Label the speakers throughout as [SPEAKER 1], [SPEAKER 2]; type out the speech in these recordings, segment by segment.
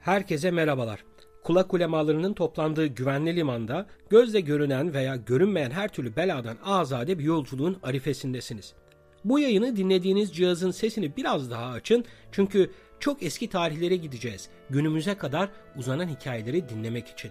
[SPEAKER 1] Herkese merhabalar. Kulak ulemalarının toplandığı güvenli limanda gözle görünen veya görünmeyen her türlü beladan azade bir yolculuğun arifesindesiniz. Bu yayını dinlediğiniz cihazın sesini biraz daha açın çünkü çok eski tarihlere gideceğiz. Günümüze kadar uzanan hikayeleri dinlemek için.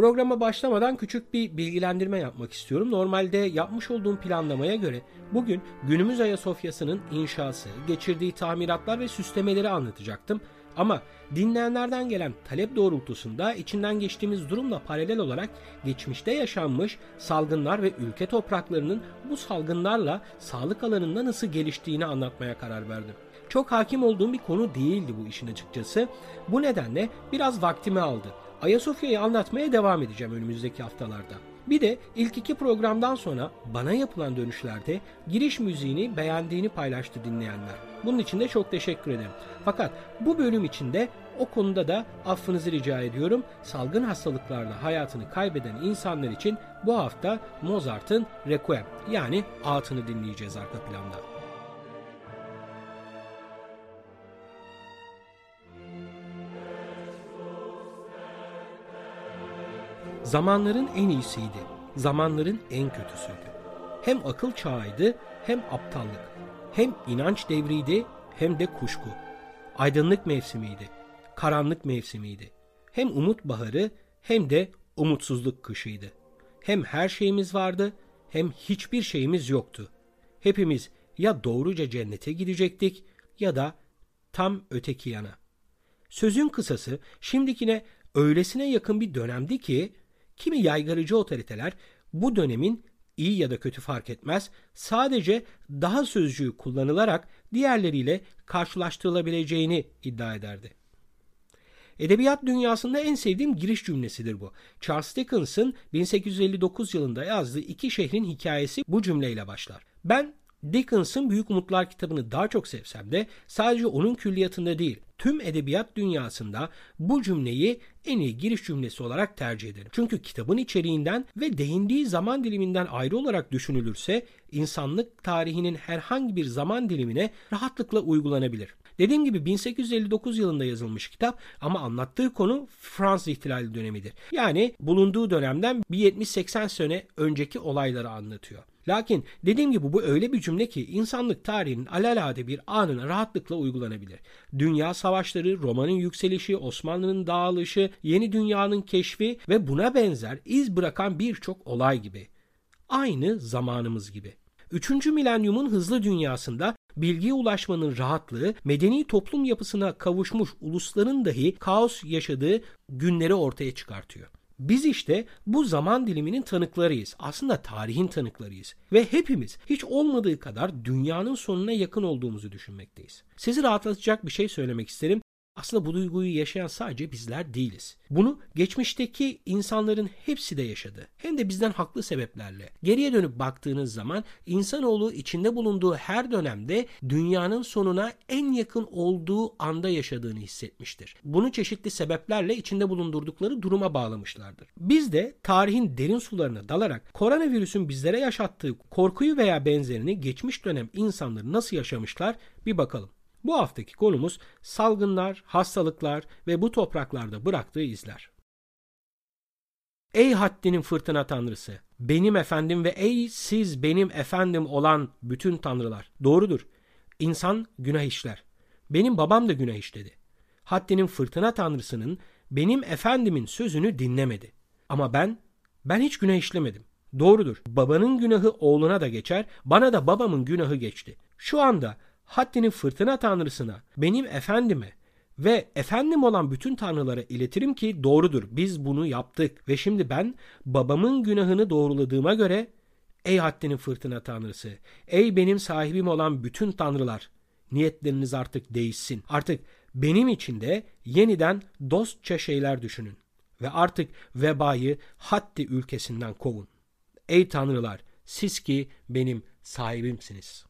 [SPEAKER 1] Programa başlamadan küçük bir bilgilendirme yapmak istiyorum. Normalde yapmış olduğum planlamaya göre bugün günümüz Ayasofya'sının inşası, geçirdiği tamiratlar ve süslemeleri anlatacaktım. Ama dinleyenlerden gelen talep doğrultusunda içinden geçtiğimiz durumla paralel olarak geçmişte yaşanmış salgınlar ve ülke topraklarının bu salgınlarla sağlık alanında nasıl geliştiğini anlatmaya karar verdim. Çok hakim olduğum bir konu değildi bu işin açıkçası. Bu nedenle biraz vaktimi aldı. Ayasofya'yı anlatmaya devam edeceğim önümüzdeki haftalarda. Bir de ilk iki programdan sonra bana yapılan dönüşlerde giriş müziğini beğendiğini paylaştı dinleyenler. Bunun için de çok teşekkür ederim. Fakat bu bölüm içinde o konuda da affınızı rica ediyorum. Salgın hastalıklarla hayatını kaybeden insanlar için bu hafta Mozart'ın Requiem yani Ağıtını dinleyeceğiz arka planda. Zamanların en iyisiydi, zamanların en kötüsüydü. Hem akıl çağıydı, hem aptallık. Hem inanç devriydi, hem de kuşku. Aydınlık mevsimiydi, karanlık mevsimiydi. Hem umut baharı, hem de umutsuzluk kışıydı. Hem her şeyimiz vardı, hem hiçbir şeyimiz yoktu. Hepimiz ya doğruca cennete gidecektik ya da tam öteki yana. Sözün kısası şimdikine öylesine yakın bir dönemdi ki Kimi yaygarıcı otoriteler bu dönemin iyi ya da kötü fark etmez sadece daha sözcüğü kullanılarak diğerleriyle karşılaştırılabileceğini iddia ederdi. Edebiyat dünyasında en sevdiğim giriş cümlesidir bu. Charles Dickens'ın 1859 yılında yazdığı iki şehrin hikayesi bu cümleyle başlar. Ben Dickens'ın Büyük Umutlar kitabını daha çok sevsem de sadece onun külliyatında değil, tüm edebiyat dünyasında bu cümleyi en iyi giriş cümlesi olarak tercih ederim. Çünkü kitabın içeriğinden ve değindiği zaman diliminden ayrı olarak düşünülürse insanlık tarihinin herhangi bir zaman dilimine rahatlıkla uygulanabilir. Dediğim gibi 1859 yılında yazılmış kitap ama anlattığı konu Fransız ihtilali dönemidir. Yani bulunduğu dönemden bir 70-80 sene önceki olayları anlatıyor. Lakin dediğim gibi bu öyle bir cümle ki insanlık tarihinin alelade bir anına rahatlıkla uygulanabilir. Dünya savaşları, romanın yükselişi, Osmanlı'nın dağılışı, yeni dünyanın keşfi ve buna benzer iz bırakan birçok olay gibi. Aynı zamanımız gibi. Üçüncü milenyumun hızlı dünyasında bilgiye ulaşmanın rahatlığı medeni toplum yapısına kavuşmuş ulusların dahi kaos yaşadığı günleri ortaya çıkartıyor. Biz işte bu zaman diliminin tanıklarıyız. Aslında tarihin tanıklarıyız. Ve hepimiz hiç olmadığı kadar dünyanın sonuna yakın olduğumuzu düşünmekteyiz. Sizi rahatlatacak bir şey söylemek isterim. Aslında bu duyguyu yaşayan sadece bizler değiliz. Bunu geçmişteki insanların hepsi de yaşadı. Hem de bizden haklı sebeplerle. Geriye dönüp baktığınız zaman insanoğlu içinde bulunduğu her dönemde dünyanın sonuna en yakın olduğu anda yaşadığını hissetmiştir. Bunu çeşitli sebeplerle içinde bulundurdukları duruma bağlamışlardır. Biz de tarihin derin sularına dalarak koronavirüsün bizlere yaşattığı korkuyu veya benzerini geçmiş dönem insanları nasıl yaşamışlar bir bakalım. Bu haftaki konumuz salgınlar, hastalıklar ve bu topraklarda bıraktığı izler. Ey haddinin fırtına tanrısı, benim efendim ve ey siz benim efendim olan bütün tanrılar. Doğrudur. İnsan günah işler. Benim babam da günah işledi. Haddinin fırtına tanrısının benim efendimin sözünü dinlemedi. Ama ben, ben hiç günah işlemedim. Doğrudur. Babanın günahı oğluna da geçer, bana da babamın günahı geçti. Şu anda haddinin fırtına tanrısına, benim efendime ve efendim olan bütün tanrılara iletirim ki doğrudur biz bunu yaptık ve şimdi ben babamın günahını doğruladığıma göre ey haddinin fırtına tanrısı, ey benim sahibim olan bütün tanrılar niyetleriniz artık değişsin. Artık benim için de yeniden dostça şeyler düşünün ve artık vebayı haddi ülkesinden kovun. Ey tanrılar siz ki benim sahibimsiniz.''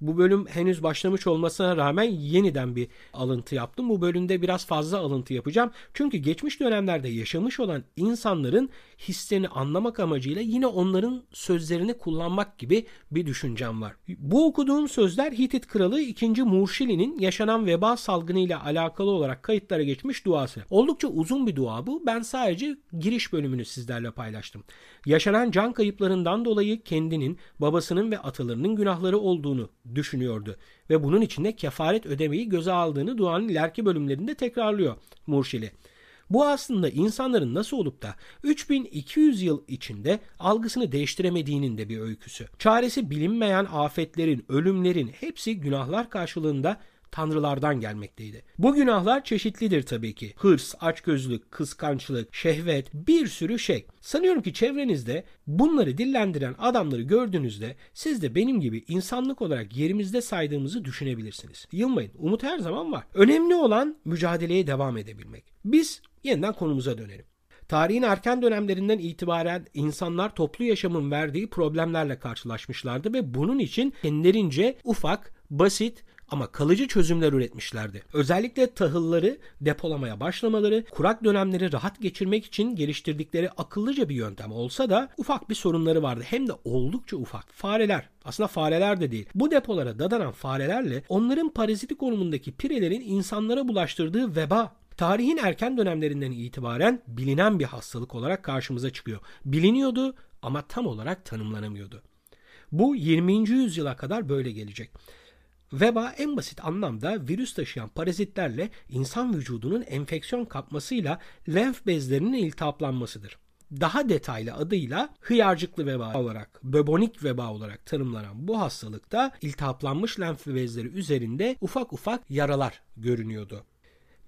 [SPEAKER 1] Bu bölüm henüz başlamış olmasına rağmen yeniden bir alıntı yaptım. Bu bölümde biraz fazla alıntı yapacağım. Çünkü geçmiş dönemlerde yaşamış olan insanların hislerini anlamak amacıyla yine onların sözlerini kullanmak gibi bir düşüncem var. Bu okuduğum sözler Hitit kralı 2. Murşili'nin yaşanan veba salgını ile alakalı olarak kayıtlara geçmiş duası. Oldukça uzun bir dua bu. Ben sadece giriş bölümünü sizlerle paylaştım. Yaşanan can kayıplarından dolayı kendinin, babasının ve atalarının günahları olduğunu düşünüyordu ve bunun için de kefaret ödemeyi göze aldığını duanın ileriki bölümlerinde tekrarlıyor Murşili. Bu aslında insanların nasıl olup da 3200 yıl içinde algısını değiştiremediğinin de bir öyküsü. Çaresi bilinmeyen afetlerin, ölümlerin hepsi günahlar karşılığında tanrılardan gelmekteydi. Bu günahlar çeşitlidir tabii ki. Hırs, açgözlük, kıskançlık, şehvet, bir sürü şey. Sanıyorum ki çevrenizde bunları dillendiren adamları gördüğünüzde siz de benim gibi insanlık olarak yerimizde saydığımızı düşünebilirsiniz. Yılmayın, umut her zaman var. Önemli olan mücadeleye devam edebilmek. Biz yeniden konumuza dönelim. Tarihin erken dönemlerinden itibaren insanlar toplu yaşamın verdiği problemlerle karşılaşmışlardı ve bunun için kendilerince ufak, basit ama kalıcı çözümler üretmişlerdi. Özellikle tahılları depolamaya başlamaları, kurak dönemleri rahat geçirmek için geliştirdikleri akıllıca bir yöntem olsa da ufak bir sorunları vardı. Hem de oldukça ufak. Fareler, aslında fareler de değil. Bu depolara dadanan farelerle onların parazitik konumundaki pirelerin insanlara bulaştırdığı veba tarihin erken dönemlerinden itibaren bilinen bir hastalık olarak karşımıza çıkıyor. Biliniyordu ama tam olarak tanımlanamıyordu. Bu 20. yüzyıla kadar böyle gelecek. Veba en basit anlamda virüs taşıyan parazitlerle insan vücudunun enfeksiyon kapmasıyla lenf bezlerinin iltihaplanmasıdır. Daha detaylı adıyla hıyarcıklı veba olarak, böbonik veba olarak tanımlanan bu hastalıkta iltihaplanmış lenf bezleri üzerinde ufak ufak yaralar görünüyordu.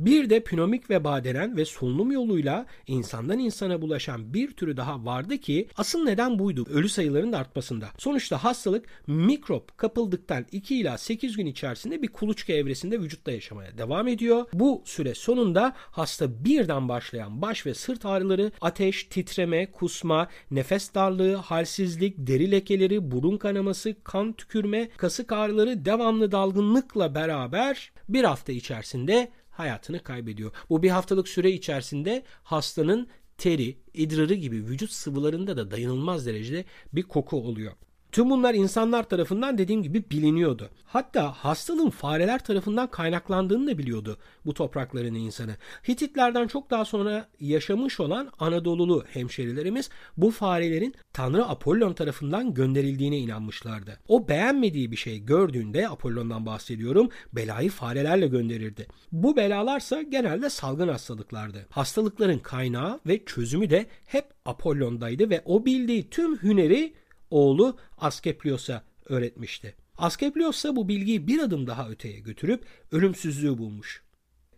[SPEAKER 1] Bir de pnömik veba denen ve solunum yoluyla insandan insana bulaşan bir türü daha vardı ki asıl neden buydu ölü sayılarının artmasında. Sonuçta hastalık mikrop kapıldıktan 2 ila 8 gün içerisinde bir kuluçka evresinde vücutta yaşamaya devam ediyor. Bu süre sonunda hasta birden başlayan baş ve sırt ağrıları, ateş, titreme, kusma, nefes darlığı, halsizlik, deri lekeleri, burun kanaması, kan tükürme, kasık ağrıları devamlı dalgınlıkla beraber bir hafta içerisinde hayatını kaybediyor. Bu bir haftalık süre içerisinde hastanın teri, idrarı gibi vücut sıvılarında da dayanılmaz derecede bir koku oluyor. Tüm bunlar insanlar tarafından dediğim gibi biliniyordu. Hatta hastalığın fareler tarafından kaynaklandığını da biliyordu bu toprakların insanı. Hititlerden çok daha sonra yaşamış olan Anadolulu hemşerilerimiz bu farelerin Tanrı Apollon tarafından gönderildiğine inanmışlardı. O beğenmediği bir şey gördüğünde Apollon'dan bahsediyorum belayı farelerle gönderirdi. Bu belalarsa genelde salgın hastalıklardı. Hastalıkların kaynağı ve çözümü de hep Apollon'daydı ve o bildiği tüm hüneri oğlu Askeplios'a öğretmişti. Askeplios ise bu bilgiyi bir adım daha öteye götürüp ölümsüzlüğü bulmuş.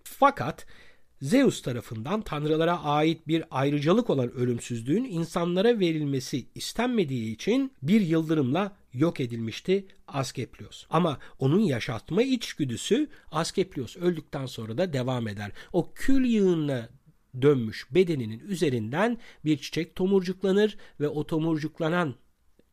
[SPEAKER 1] Fakat Zeus tarafından tanrılara ait bir ayrıcalık olan ölümsüzlüğün insanlara verilmesi istenmediği için bir yıldırımla yok edilmişti Askeplios. Ama onun yaşatma içgüdüsü Askeplios öldükten sonra da devam eder. O kül yığınına dönmüş bedeninin üzerinden bir çiçek tomurcuklanır ve o tomurcuklanan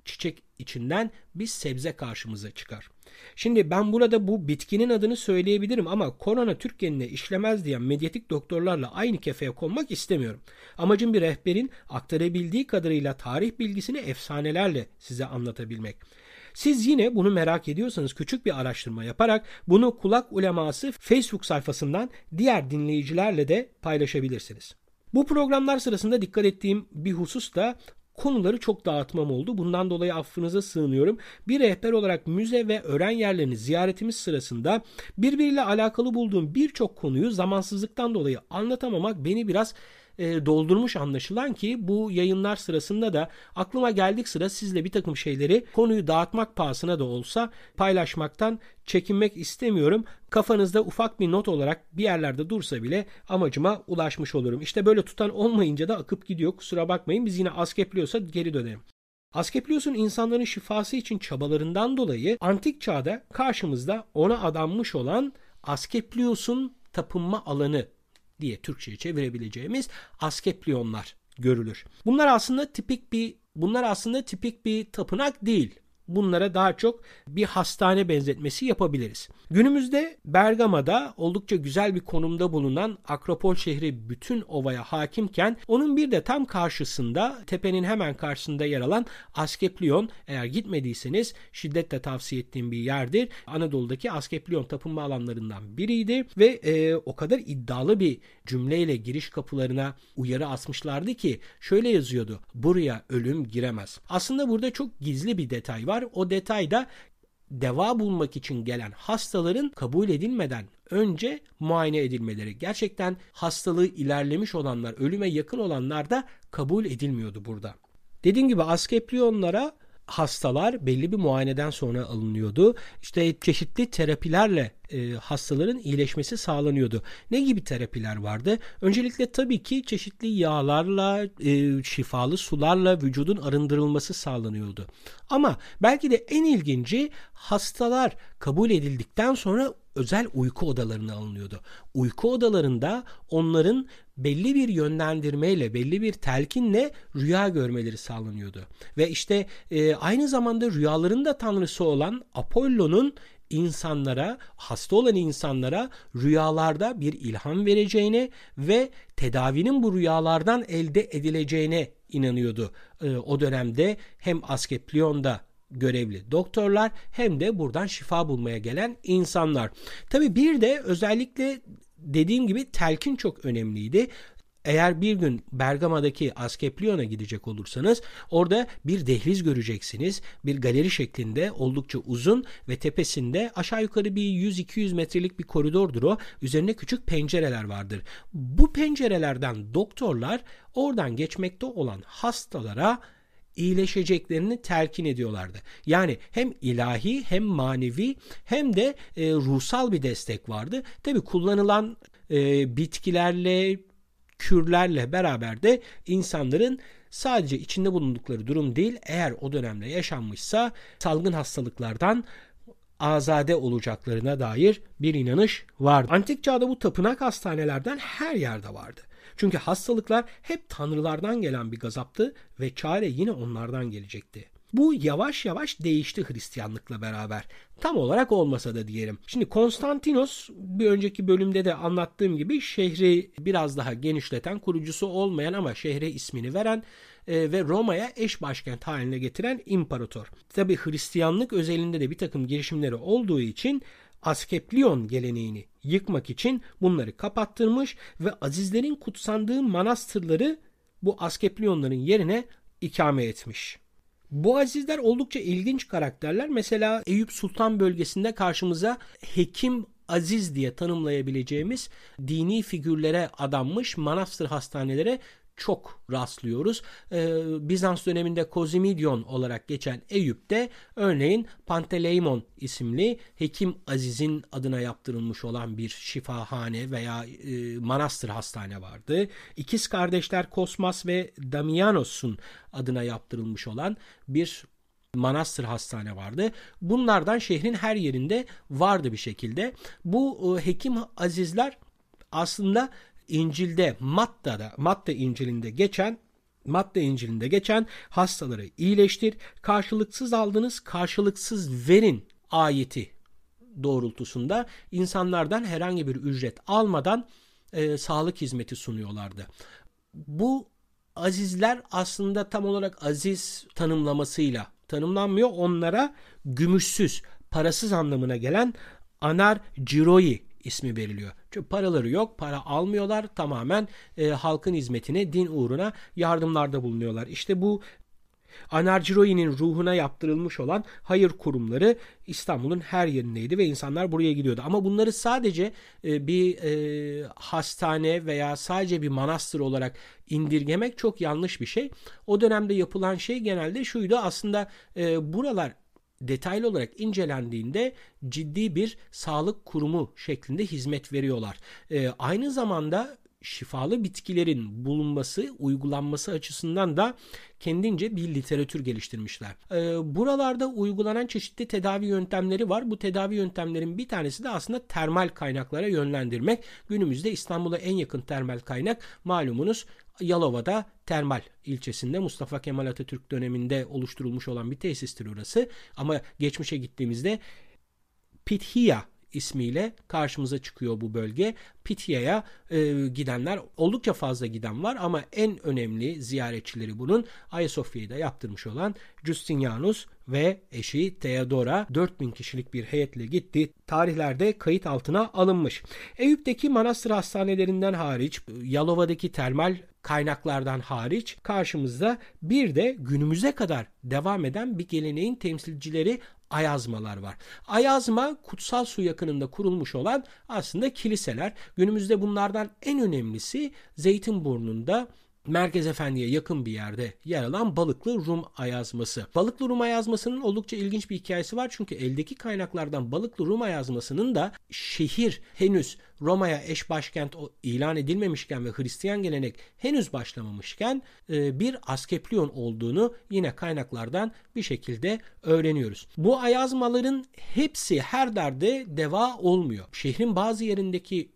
[SPEAKER 1] çiçek içinden bir sebze karşımıza çıkar. Şimdi ben burada bu bitkinin adını söyleyebilirim ama korona Türk genine işlemez diyen medyatik doktorlarla aynı kefeye konmak istemiyorum. Amacım bir rehberin aktarabildiği kadarıyla tarih bilgisini efsanelerle size anlatabilmek. Siz yine bunu merak ediyorsanız küçük bir araştırma yaparak bunu kulak uleması Facebook sayfasından diğer dinleyicilerle de paylaşabilirsiniz. Bu programlar sırasında dikkat ettiğim bir husus da konuları çok dağıtmam oldu. Bundan dolayı affınıza sığınıyorum. Bir rehber olarak müze ve öğren yerlerini ziyaretimiz sırasında birbiriyle alakalı bulduğum birçok konuyu zamansızlıktan dolayı anlatamamak beni biraz e, doldurmuş anlaşılan ki bu yayınlar sırasında da aklıma geldik sıra sizle bir takım şeyleri konuyu dağıtmak pahasına da olsa paylaşmaktan çekinmek istemiyorum. Kafanızda ufak bir not olarak bir yerlerde dursa bile amacıma ulaşmış olurum. İşte böyle tutan olmayınca da akıp gidiyor. Kusura bakmayın biz yine Askeplios'a geri dönelim. Askeplios'un insanların şifası için çabalarından dolayı antik çağda karşımızda ona adanmış olan Askeplios'un tapınma alanı diye Türkçe'ye çevirebileceğimiz Askeplionlar görülür. Bunlar aslında tipik bir bunlar aslında tipik bir tapınak değil. Bunlara daha çok bir hastane benzetmesi yapabiliriz. Günümüzde Bergama'da oldukça güzel bir konumda bulunan Akropol şehri bütün ovaya hakimken onun bir de tam karşısında tepenin hemen karşısında yer alan Askeplion eğer gitmediyseniz şiddetle tavsiye ettiğim bir yerdir. Anadolu'daki Askeplion tapınma alanlarından biriydi ve e, o kadar iddialı bir cümleyle giriş kapılarına uyarı asmışlardı ki şöyle yazıyordu. Buraya ölüm giremez. Aslında burada çok gizli bir detay var. O detay da deva bulmak için gelen hastaların kabul edilmeden önce muayene edilmeleri. Gerçekten hastalığı ilerlemiş olanlar, ölüme yakın olanlar da kabul edilmiyordu burada. Dediğim gibi Askeplionlara hastalar belli bir muayeneden sonra alınıyordu. İşte çeşitli terapilerle e, hastaların iyileşmesi sağlanıyordu. Ne gibi terapiler vardı? Öncelikle tabii ki çeşitli yağlarla, e, şifalı sularla vücudun arındırılması sağlanıyordu. Ama belki de en ilginci hastalar kabul edildikten sonra özel uyku odalarına alınıyordu. Uyku odalarında onların belli bir yönlendirmeyle, belli bir telkinle rüya görmeleri sağlanıyordu. Ve işte e, aynı zamanda rüyaların da tanrısı olan Apollo'nun insanlara, hasta olan insanlara rüyalarda bir ilham vereceğine ve tedavinin bu rüyalardan elde edileceğine inanıyordu. E, o dönemde hem Askeplion'da görevli doktorlar hem de buradan şifa bulmaya gelen insanlar. Tabi bir de özellikle dediğim gibi telkin çok önemliydi. Eğer bir gün Bergama'daki Askeplion'a gidecek olursanız orada bir dehliz göreceksiniz. Bir galeri şeklinde oldukça uzun ve tepesinde aşağı yukarı bir 100-200 metrelik bir koridordur o. Üzerine küçük pencereler vardır. Bu pencerelerden doktorlar oradan geçmekte olan hastalara iyileşeceklerini telkin ediyorlardı. Yani hem ilahi hem manevi hem de e, ruhsal bir destek vardı. Tabi kullanılan e, bitkilerle, kürlerle beraber de insanların sadece içinde bulundukları durum değil eğer o dönemde yaşanmışsa salgın hastalıklardan azade olacaklarına dair bir inanış vardı. Antik çağda bu tapınak hastanelerden her yerde vardı. Çünkü hastalıklar hep tanrılardan gelen bir gazaptı ve çare yine onlardan gelecekti. Bu yavaş yavaş değişti Hristiyanlıkla beraber. Tam olarak olmasa da diyelim. Şimdi Konstantinos bir önceki bölümde de anlattığım gibi şehri biraz daha genişleten, kurucusu olmayan ama şehre ismini veren e, ve Roma'ya eş başkent haline getiren imparator. Tabi Hristiyanlık özelinde de bir takım girişimleri olduğu için Askeplion geleneğini yıkmak için bunları kapattırmış ve azizlerin kutsandığı manastırları bu Askeplionların yerine ikame etmiş. Bu azizler oldukça ilginç karakterler. Mesela Eyüp Sultan bölgesinde karşımıza Hekim Aziz diye tanımlayabileceğimiz dini figürlere adanmış manastır hastanelere çok rastlıyoruz. Ee, Bizans döneminde Kozimidyon olarak geçen Eyüp'te örneğin Panteleimon isimli Hekim Aziz'in adına yaptırılmış olan bir şifahane veya e, manastır hastane vardı. İkiz kardeşler Kosmas ve Damianos'un adına yaptırılmış olan bir manastır hastane vardı. Bunlardan şehrin her yerinde vardı bir şekilde. Bu e, hekim azizler aslında İncil'de Matta'da Matta İncil'inde geçen Matta İncil'inde geçen hastaları iyileştir, karşılıksız aldınız, karşılıksız verin ayeti doğrultusunda insanlardan herhangi bir ücret almadan e, sağlık hizmeti sunuyorlardı. Bu azizler aslında tam olarak aziz tanımlamasıyla tanımlanmıyor. Onlara gümüşsüz, parasız anlamına gelen anar ciroi ismi veriliyor. Çünkü paraları yok, para almıyorlar. Tamamen e, halkın hizmetine, din uğruna yardımlarda bulunuyorlar. İşte bu Anarciroi'nin ruhuna yaptırılmış olan hayır kurumları İstanbul'un her yerindeydi ve insanlar buraya gidiyordu. Ama bunları sadece e, bir e, hastane veya sadece bir manastır olarak indirgemek çok yanlış bir şey. O dönemde yapılan şey genelde şuydu aslında e, buralar detaylı olarak incelendiğinde ciddi bir sağlık kurumu şeklinde hizmet veriyorlar. E, aynı zamanda şifalı bitkilerin bulunması, uygulanması açısından da kendince bir literatür geliştirmişler. Ee, buralarda uygulanan çeşitli tedavi yöntemleri var. Bu tedavi yöntemlerin bir tanesi de aslında termal kaynaklara yönlendirmek. Günümüzde İstanbul'a en yakın termal kaynak malumunuz Yalova'da Termal ilçesinde Mustafa Kemal Atatürk döneminde oluşturulmuş olan bir tesistir orası. Ama geçmişe gittiğimizde Pithia ismiyle karşımıza çıkıyor bu bölge. Pithia'ya e, gidenler oldukça fazla giden var ama en önemli ziyaretçileri bunun Ayasofya'yı da yaptırmış olan Justinianus ve eşi Theodora 4000 kişilik bir heyetle gitti. Tarihlerde kayıt altına alınmış. Eyüp'teki manastır hastanelerinden hariç Yalova'daki termal kaynaklardan hariç karşımızda bir de günümüze kadar devam eden bir geleneğin temsilcileri ayazmalar var. Ayazma kutsal su yakınında kurulmuş olan aslında kiliseler. Günümüzde bunlardan en önemlisi Zeytinburnu'nda Merkez Efendi'ye yakın bir yerde yer alan Balıklı Rum Ayazması. Balıklı Rum Ayazması'nın oldukça ilginç bir hikayesi var çünkü eldeki kaynaklardan Balıklı Rum Ayazması'nın da şehir henüz Roma'ya eş başkent ilan edilmemişken ve Hristiyan gelenek henüz başlamamışken e, bir Askeplion olduğunu yine kaynaklardan bir şekilde öğreniyoruz. Bu ayazmaların hepsi her derde deva olmuyor. Şehrin bazı yerindeki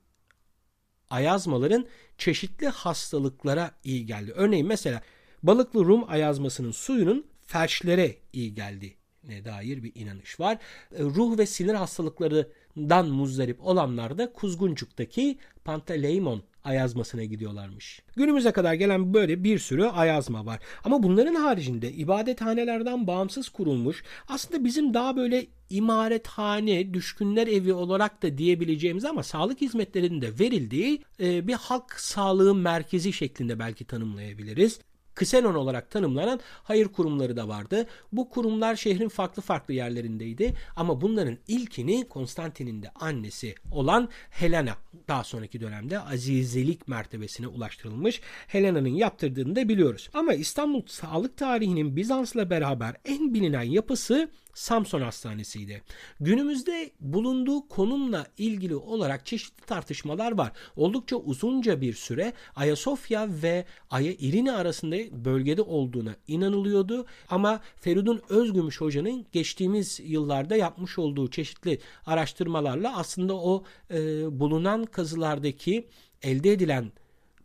[SPEAKER 1] ayazmaların çeşitli hastalıklara iyi geldi. Örneğin mesela balıklı Rum ayazmasının suyunun felçlere iyi geldi ne dair bir inanış var. E, ruh ve sinir hastalıklarından muzdarip olanlar da Kuzguncuk'taki Panteleimon ayazmasına gidiyorlarmış. Günümüze kadar gelen böyle bir sürü ayazma var. Ama bunların haricinde ibadethanelerden bağımsız kurulmuş aslında bizim daha böyle imarethane, düşkünler evi olarak da diyebileceğimiz ama sağlık hizmetlerinin de verildiği e, bir halk sağlığı merkezi şeklinde belki tanımlayabiliriz. Ksenon olarak tanımlanan hayır kurumları da vardı. Bu kurumlar şehrin farklı farklı yerlerindeydi ama bunların ilkini Konstantin'in de annesi olan Helena daha sonraki dönemde azizelik mertebesine ulaştırılmış. Helena'nın yaptırdığını da biliyoruz. Ama İstanbul sağlık tarihinin Bizans'la beraber en bilinen yapısı Samson Hastanesi'ydi. Günümüzde bulunduğu konumla ilgili olarak çeşitli tartışmalar var. Oldukça uzunca bir süre Ayasofya ve Aya İrini arasında bölgede olduğuna inanılıyordu. Ama Feridun Özgümüş Hoca'nın geçtiğimiz yıllarda yapmış olduğu çeşitli araştırmalarla aslında o e, bulunan kazılardaki elde edilen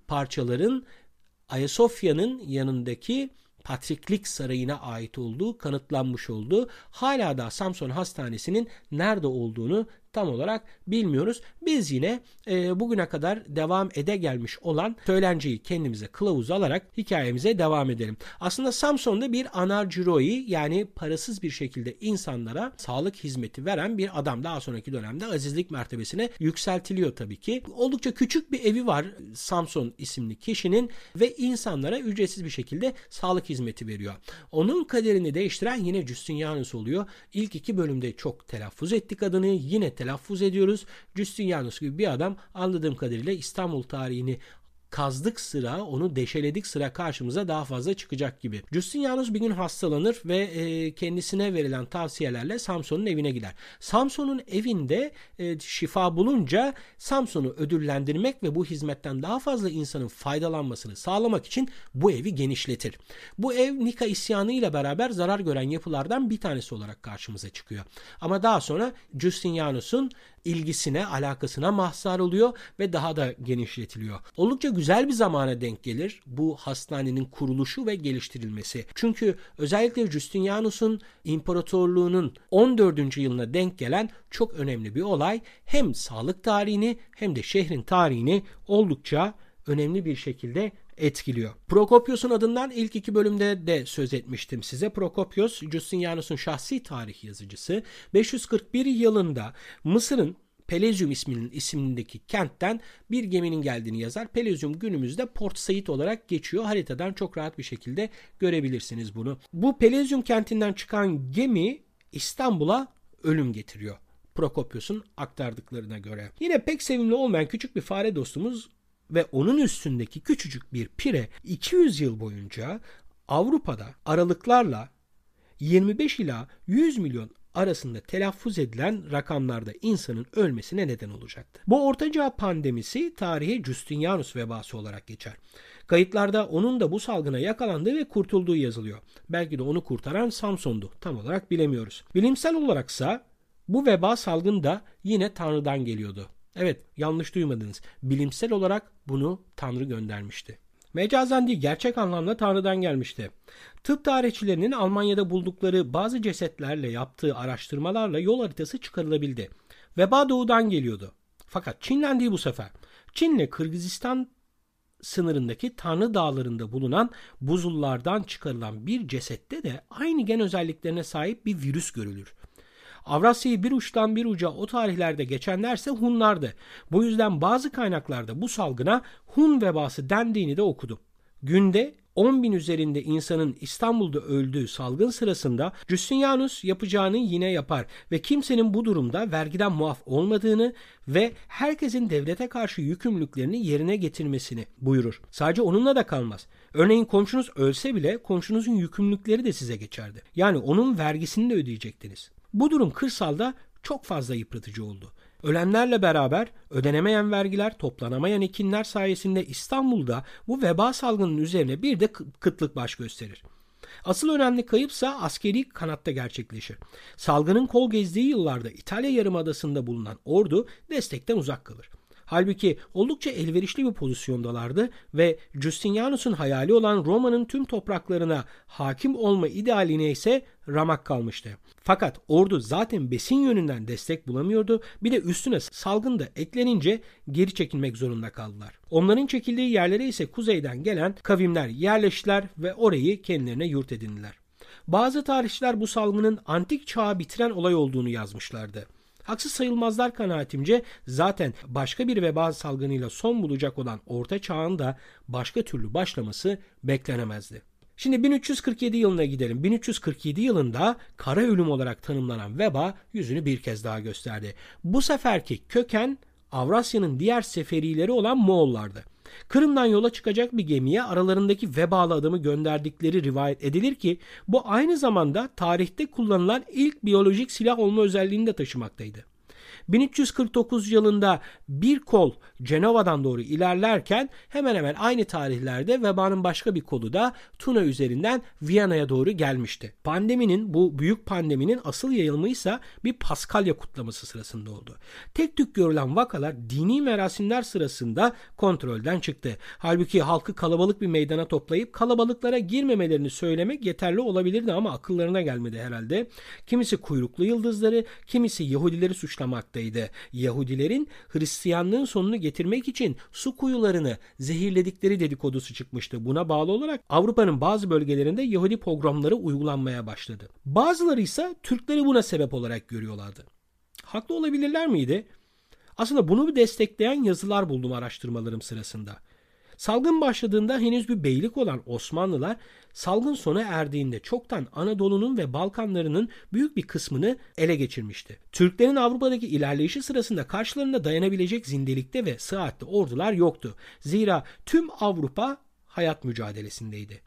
[SPEAKER 1] parçaların Ayasofya'nın yanındaki Patriklik Sarayı'na ait olduğu kanıtlanmış oldu. Hala da Samson Hastanesi'nin nerede olduğunu tam olarak bilmiyoruz. Biz yine e, bugüne kadar devam ede gelmiş olan söylenciyi kendimize kılavuz alarak hikayemize devam edelim. Aslında Samson'da bir anarciroi yani parasız bir şekilde insanlara sağlık hizmeti veren bir adam. Daha sonraki dönemde azizlik mertebesine yükseltiliyor tabii ki. Oldukça küçük bir evi var Samson isimli kişinin ve insanlara ücretsiz bir şekilde sağlık hizmeti veriyor. Onun kaderini değiştiren yine Justinianus oluyor. İlk iki bölümde çok telaffuz ettik adını. Yine telaffuz ediyoruz. Justinianus gibi bir adam anladığım kadarıyla İstanbul tarihini kazdık sıra, onu deşeledik sıra karşımıza daha fazla çıkacak gibi. Justinianus bir gün hastalanır ve e, kendisine verilen tavsiyelerle Samson'un evine gider. Samson'un evinde e, şifa bulunca Samson'u ödüllendirmek ve bu hizmetten daha fazla insanın faydalanmasını sağlamak için bu evi genişletir. Bu ev Nika isyanı ile beraber zarar gören yapılardan bir tanesi olarak karşımıza çıkıyor. Ama daha sonra Justinianus'un ilgisine, alakasına mahzar oluyor ve daha da genişletiliyor. Oldukça güzel bir zamana denk gelir bu hastanenin kuruluşu ve geliştirilmesi. Çünkü özellikle Justinianus'un imparatorluğunun 14. yılına denk gelen çok önemli bir olay hem sağlık tarihini hem de şehrin tarihini oldukça önemli bir şekilde etkiliyor. Prokopios'un adından ilk iki bölümde de söz etmiştim size. Prokopios, Justinianus'un şahsi tarih yazıcısı. 541 yılında Mısır'ın Pelezyum isminin isimindeki kentten bir geminin geldiğini yazar. Pelezyum günümüzde Port Said olarak geçiyor. Haritadan çok rahat bir şekilde görebilirsiniz bunu. Bu Pelezyum kentinden çıkan gemi İstanbul'a ölüm getiriyor. Prokopios'un aktardıklarına göre. Yine pek sevimli olmayan küçük bir fare dostumuz ve onun üstündeki küçücük bir pire 200 yıl boyunca Avrupa'da aralıklarla 25 ila 100 milyon arasında telaffuz edilen rakamlarda insanın ölmesine neden olacaktı. Bu Ortaçağ pandemisi tarihe Justinianus vebası olarak geçer. Kayıtlarda onun da bu salgına yakalandığı ve kurtulduğu yazılıyor. Belki de onu kurtaran Samson'du. Tam olarak bilemiyoruz. Bilimsel olaraksa bu veba salgın da yine Tanrı'dan geliyordu. Evet yanlış duymadınız. Bilimsel olarak bunu Tanrı göndermişti. Mecazen değil gerçek anlamda Tanrı'dan gelmişti. Tıp tarihçilerinin Almanya'da buldukları bazı cesetlerle yaptığı araştırmalarla yol haritası çıkarılabildi. Veba doğudan geliyordu. Fakat Çin'den değil bu sefer. Çin'le Kırgızistan sınırındaki Tanrı Dağları'nda bulunan buzullardan çıkarılan bir cesette de aynı gen özelliklerine sahip bir virüs görülür. Avrasya'yı bir uçtan bir uca o tarihlerde geçenlerse Hunlardı. Bu yüzden bazı kaynaklarda bu salgına Hun vebası dendiğini de okudum. Günde 10 bin üzerinde insanın İstanbul'da öldüğü salgın sırasında Justinianus yapacağını yine yapar ve kimsenin bu durumda vergiden muaf olmadığını ve herkesin devlete karşı yükümlülüklerini yerine getirmesini buyurur. Sadece onunla da kalmaz. Örneğin komşunuz ölse bile komşunuzun yükümlülükleri de size geçerdi. Yani onun vergisini de ödeyecektiniz. Bu durum kırsalda çok fazla yıpratıcı oldu. Ölenlerle beraber ödenemeyen vergiler, toplanamayan ekinler sayesinde İstanbul'da bu veba salgının üzerine bir de kıtlık baş gösterir. Asıl önemli kayıpsa askeri kanatta gerçekleşir. Salgının kol gezdiği yıllarda İtalya Yarımadası'nda bulunan ordu destekten uzak kalır. Halbuki oldukça elverişli bir pozisyondalardı ve Justinianus'un hayali olan Roma'nın tüm topraklarına hakim olma idealine ise ramak kalmıştı. Fakat ordu zaten besin yönünden destek bulamıyordu. Bir de üstüne salgın da eklenince geri çekilmek zorunda kaldılar. Onların çekildiği yerlere ise kuzeyden gelen kavimler yerleştiler ve orayı kendilerine yurt edindiler. Bazı tarihçiler bu salgının antik çağı bitiren olay olduğunu yazmışlardı. Haksız sayılmazlar kanaatimce zaten başka bir veba salgınıyla son bulacak olan Orta Çağ'ın da başka türlü başlaması beklenemezdi. Şimdi 1347 yılına gidelim. 1347 yılında kara ölüm olarak tanımlanan veba yüzünü bir kez daha gösterdi. Bu seferki köken Avrasya'nın diğer seferileri olan Moğollardı. Kırım'dan yola çıkacak bir gemiye aralarındaki vebalı adamı gönderdikleri rivayet edilir ki bu aynı zamanda tarihte kullanılan ilk biyolojik silah olma özelliğini de taşımaktaydı. 1349 yılında bir kol Cenova'dan doğru ilerlerken hemen hemen aynı tarihlerde vebanın başka bir kolu da Tuna üzerinden Viyana'ya doğru gelmişti. Pandeminin bu büyük pandeminin asıl yayılımı ise bir Paskalya kutlaması sırasında oldu. Tek tük görülen vakalar dini merasimler sırasında kontrolden çıktı. Halbuki halkı kalabalık bir meydana toplayıp kalabalıklara girmemelerini söylemek yeterli olabilirdi ama akıllarına gelmedi herhalde. Kimisi kuyruklu yıldızları, kimisi Yahudileri suçlamaktaydı. Yahudilerin Hristiyanlığın sonunu getirmek için su kuyularını zehirledikleri dedikodusu çıkmıştı. Buna bağlı olarak Avrupa'nın bazı bölgelerinde Yahudi programları uygulanmaya başladı. Bazıları ise Türkleri buna sebep olarak görüyorlardı. Haklı olabilirler miydi? Aslında bunu destekleyen yazılar buldum araştırmalarım sırasında. Salgın başladığında henüz bir beylik olan Osmanlılar salgın sona erdiğinde çoktan Anadolu'nun ve Balkanlarının büyük bir kısmını ele geçirmişti. Türklerin Avrupa'daki ilerleyişi sırasında karşılarında dayanabilecek zindelikte ve sıhhatli ordular yoktu. Zira tüm Avrupa hayat mücadelesindeydi.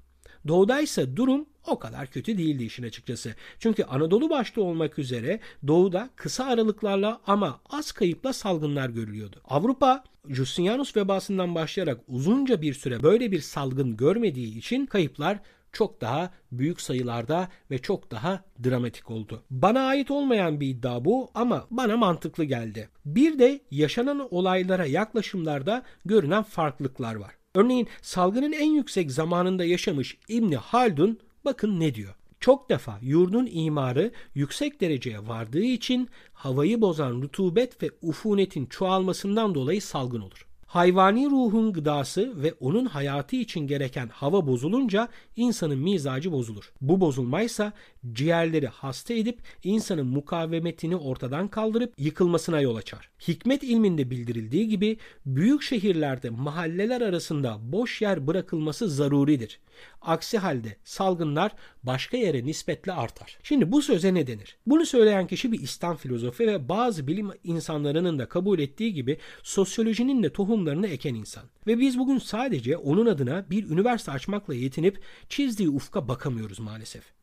[SPEAKER 1] Doğuda ise durum o kadar kötü değildi işin açıkçası. Çünkü Anadolu başta olmak üzere doğuda kısa aralıklarla ama az kayıpla salgınlar görülüyordu. Avrupa Justinianus vebasından başlayarak uzunca bir süre böyle bir salgın görmediği için kayıplar çok daha büyük sayılarda ve çok daha dramatik oldu. Bana ait olmayan bir iddia bu ama bana mantıklı geldi. Bir de yaşanan olaylara yaklaşımlarda görünen farklılıklar var. Örneğin salgının en yüksek zamanında yaşamış İbni Haldun bakın ne diyor. Çok defa yurdun imarı yüksek dereceye vardığı için havayı bozan rutubet ve ufunetin çoğalmasından dolayı salgın olur. Hayvani ruhun gıdası ve onun hayatı için gereken hava bozulunca insanın mizacı bozulur. Bu bozulmaysa ciğerleri hasta edip insanın mukavemetini ortadan kaldırıp yıkılmasına yol açar. Hikmet ilminde bildirildiği gibi büyük şehirlerde mahalleler arasında boş yer bırakılması zaruridir. Aksi halde salgınlar başka yere nispetle artar. Şimdi bu söze ne denir? Bunu söyleyen kişi bir İslam filozofu ve bazı bilim insanlarının da kabul ettiği gibi sosyolojinin de tohumlarını eken insan. Ve biz bugün sadece onun adına bir üniversite açmakla yetinip çizdiği ufka bakamıyoruz maalesef.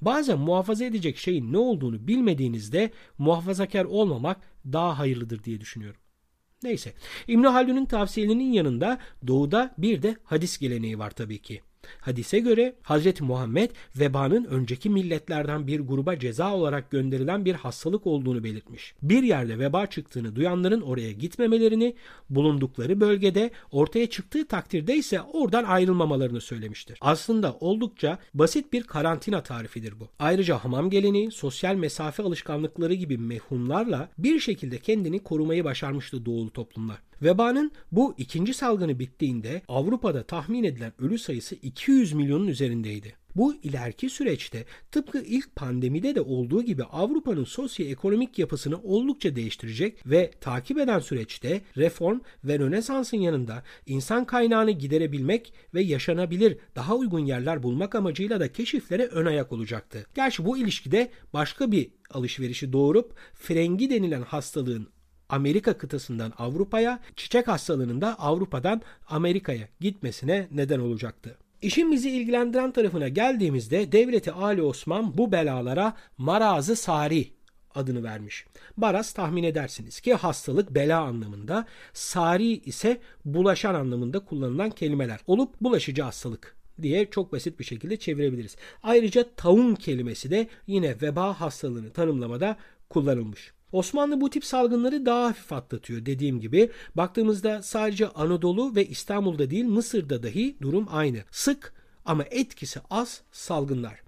[SPEAKER 1] Bazen muhafaza edecek şeyin ne olduğunu bilmediğinizde muhafazakar olmamak daha hayırlıdır diye düşünüyorum. Neyse. İbn Haldun'un tavsiyelerinin yanında doğuda bir de hadis geleneği var tabii ki. Hadise göre Hz. Muhammed vebanın önceki milletlerden bir gruba ceza olarak gönderilen bir hastalık olduğunu belirtmiş. Bir yerde veba çıktığını duyanların oraya gitmemelerini, bulundukları bölgede ortaya çıktığı takdirde ise oradan ayrılmamalarını söylemiştir. Aslında oldukça basit bir karantina tarifidir bu. Ayrıca hamam geleneği, sosyal mesafe alışkanlıkları gibi mehumlarla bir şekilde kendini korumayı başarmıştı doğulu toplumlar. Vebanın bu ikinci salgını bittiğinde Avrupa'da tahmin edilen ölü sayısı 200 milyonun üzerindeydi. Bu ileriki süreçte tıpkı ilk pandemide de olduğu gibi Avrupa'nın sosyoekonomik yapısını oldukça değiştirecek ve takip eden süreçte reform ve Rönesans'ın yanında insan kaynağını giderebilmek ve yaşanabilir daha uygun yerler bulmak amacıyla da keşiflere ön ayak olacaktı. Gerçi bu ilişkide başka bir alışverişi doğurup frengi denilen hastalığın Amerika kıtasından Avrupa'ya, çiçek hastalığının da Avrupa'dan Amerika'ya gitmesine neden olacaktı. İşin bizi ilgilendiren tarafına geldiğimizde devleti Ali Osman bu belalara marazı sari adını vermiş. Baraz tahmin edersiniz ki hastalık bela anlamında, sari ise bulaşan anlamında kullanılan kelimeler olup bulaşıcı hastalık diye çok basit bir şekilde çevirebiliriz. Ayrıca taun kelimesi de yine veba hastalığını tanımlamada kullanılmış. Osmanlı bu tip salgınları daha hafif atlatıyor dediğim gibi. Baktığımızda sadece Anadolu ve İstanbul'da değil Mısır'da dahi durum aynı. Sık ama etkisi az salgınlar.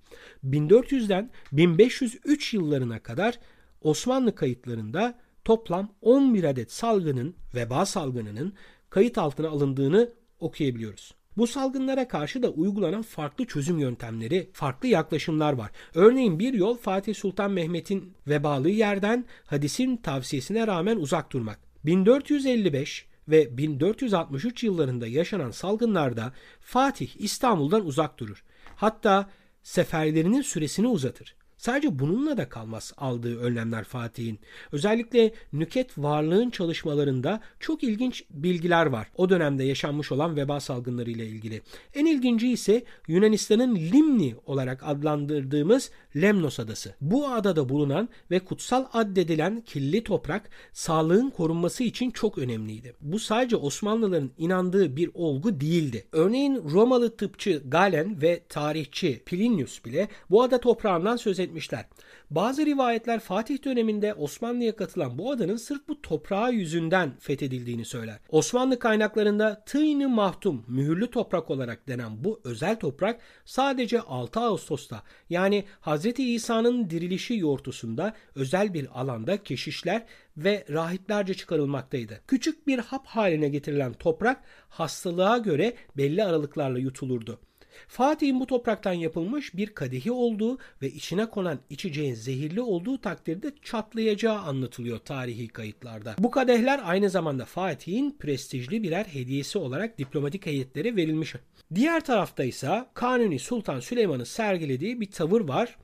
[SPEAKER 1] 1400'den 1503 yıllarına kadar Osmanlı kayıtlarında toplam 11 adet salgının, veba salgınının kayıt altına alındığını okuyabiliyoruz. Bu salgınlara karşı da uygulanan farklı çözüm yöntemleri, farklı yaklaşımlar var. Örneğin bir yol Fatih Sultan Mehmet'in vebalı yerden hadisin tavsiyesine rağmen uzak durmak. 1455 ve 1463 yıllarında yaşanan salgınlarda Fatih İstanbul'dan uzak durur. Hatta seferlerinin süresini uzatır. Sadece bununla da kalmaz aldığı önlemler Fatih'in. Özellikle nüket varlığın çalışmalarında çok ilginç bilgiler var. O dönemde yaşanmış olan veba salgınları ile ilgili. En ilginci ise Yunanistan'ın Limni olarak adlandırdığımız Lemnos adası. Bu adada bulunan ve kutsal addedilen kirli toprak sağlığın korunması için çok önemliydi. Bu sadece Osmanlıların inandığı bir olgu değildi. Örneğin Romalı tıpçı Galen ve tarihçi Plinius bile bu ada toprağından söz etmişler. Bazı rivayetler Fatih döneminde Osmanlı'ya katılan bu adanın sırf bu toprağı yüzünden fethedildiğini söyler. Osmanlı kaynaklarında Tıyni Mahtum mühürlü toprak olarak denen bu özel toprak sadece 6 Ağustos'ta yani Hz. İsa'nın dirilişi yortusunda özel bir alanda keşişler ve rahiplerce çıkarılmaktaydı. Küçük bir hap haline getirilen toprak hastalığa göre belli aralıklarla yutulurdu. Fatih'in bu topraktan yapılmış bir kadehi olduğu ve içine konan içeceğin zehirli olduğu takdirde çatlayacağı anlatılıyor tarihi kayıtlarda. Bu kadehler aynı zamanda Fatih'in prestijli birer hediyesi olarak diplomatik heyetlere verilmiş. Diğer tarafta ise Kanuni Sultan Süleyman'ın sergilediği bir tavır var.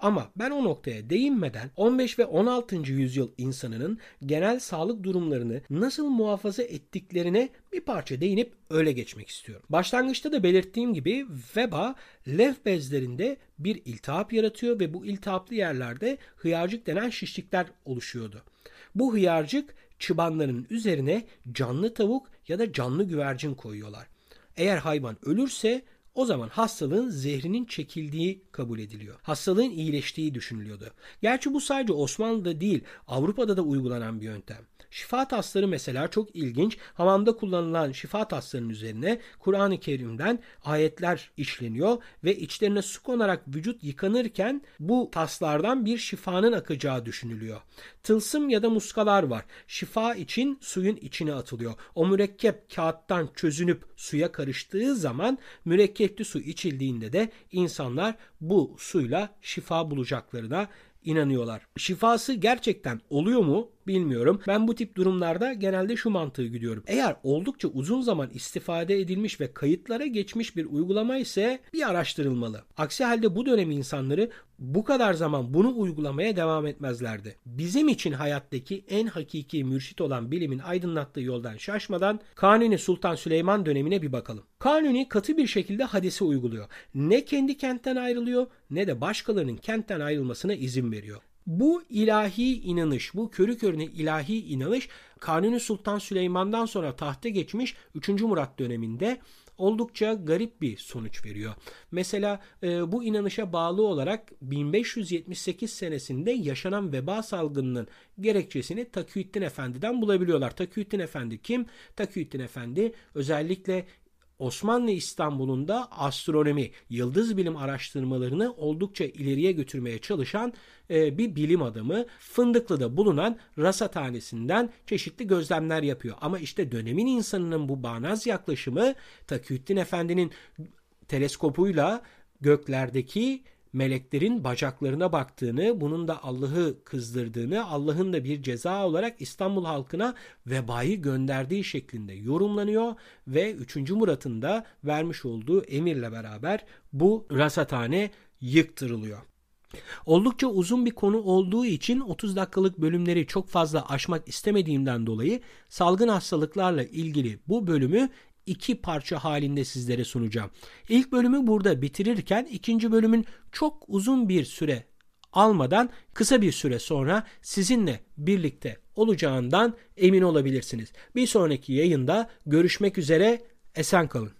[SPEAKER 1] Ama ben o noktaya değinmeden 15 ve 16. yüzyıl insanının genel sağlık durumlarını nasıl muhafaza ettiklerine bir parça değinip öyle geçmek istiyorum. Başlangıçta da belirttiğim gibi veba lef bezlerinde bir iltihap yaratıyor ve bu iltihaplı yerlerde hıyarcık denen şişlikler oluşuyordu. Bu hıyarcık çıbanların üzerine canlı tavuk ya da canlı güvercin koyuyorlar. Eğer hayvan ölürse o zaman hastalığın zehrinin çekildiği kabul ediliyor. Hastalığın iyileştiği düşünülüyordu. Gerçi bu sadece Osmanlı'da değil Avrupa'da da uygulanan bir yöntem. Şifa tasları mesela çok ilginç. Hamamda kullanılan şifa taslarının üzerine Kur'an-ı Kerim'den ayetler işleniyor ve içlerine su konarak vücut yıkanırken bu taslardan bir şifanın akacağı düşünülüyor. Tılsım ya da muskalar var. Şifa için suyun içine atılıyor. O mürekkep kağıttan çözünüp suya karıştığı zaman mürekkepli su içildiğinde de insanlar bu suyla şifa bulacaklarına inanıyorlar. Şifası gerçekten oluyor mu bilmiyorum. Ben bu tip durumlarda genelde şu mantığı gidiyorum. Eğer oldukça uzun zaman istifade edilmiş ve kayıtlara geçmiş bir uygulama ise bir araştırılmalı. Aksi halde bu dönem insanları bu kadar zaman bunu uygulamaya devam etmezlerdi. Bizim için hayattaki en hakiki mürşit olan bilimin aydınlattığı yoldan şaşmadan Kanuni Sultan Süleyman dönemine bir bakalım. Kanuni katı bir şekilde hadisi uyguluyor. Ne kendi kentten ayrılıyor ne de başkalarının kentten ayrılmasına izin veriyor. Bu ilahi inanış, bu körü körüne ilahi inanış Kanuni Sultan Süleyman'dan sonra tahta geçmiş 3. Murat döneminde oldukça garip bir sonuç veriyor. Mesela e, bu inanışa bağlı olarak 1578 senesinde yaşanan veba salgınının gerekçesini Takiyüddin Efendi'den bulabiliyorlar. Takiyüddin Efendi kim? Takiyüddin Efendi özellikle Osmanlı İstanbul'un da astronomi, yıldız bilim araştırmalarını oldukça ileriye götürmeye çalışan e, bir bilim adamı. Fındıklı'da bulunan rasathanesinden çeşitli gözlemler yapıyor. Ama işte dönemin insanının bu bağnaz yaklaşımı Takiyüddin Efendi'nin teleskopuyla göklerdeki meleklerin bacaklarına baktığını, bunun da Allah'ı kızdırdığını, Allah'ın da bir ceza olarak İstanbul halkına vebayı gönderdiği şeklinde yorumlanıyor ve 3. Murat'ın da vermiş olduğu emirle beraber bu rasathane yıktırılıyor. Oldukça uzun bir konu olduğu için 30 dakikalık bölümleri çok fazla aşmak istemediğimden dolayı salgın hastalıklarla ilgili bu bölümü iki parça halinde sizlere sunacağım. İlk bölümü burada bitirirken ikinci bölümün çok uzun bir süre almadan kısa bir süre sonra sizinle birlikte olacağından emin olabilirsiniz. Bir sonraki yayında görüşmek üzere esen kalın.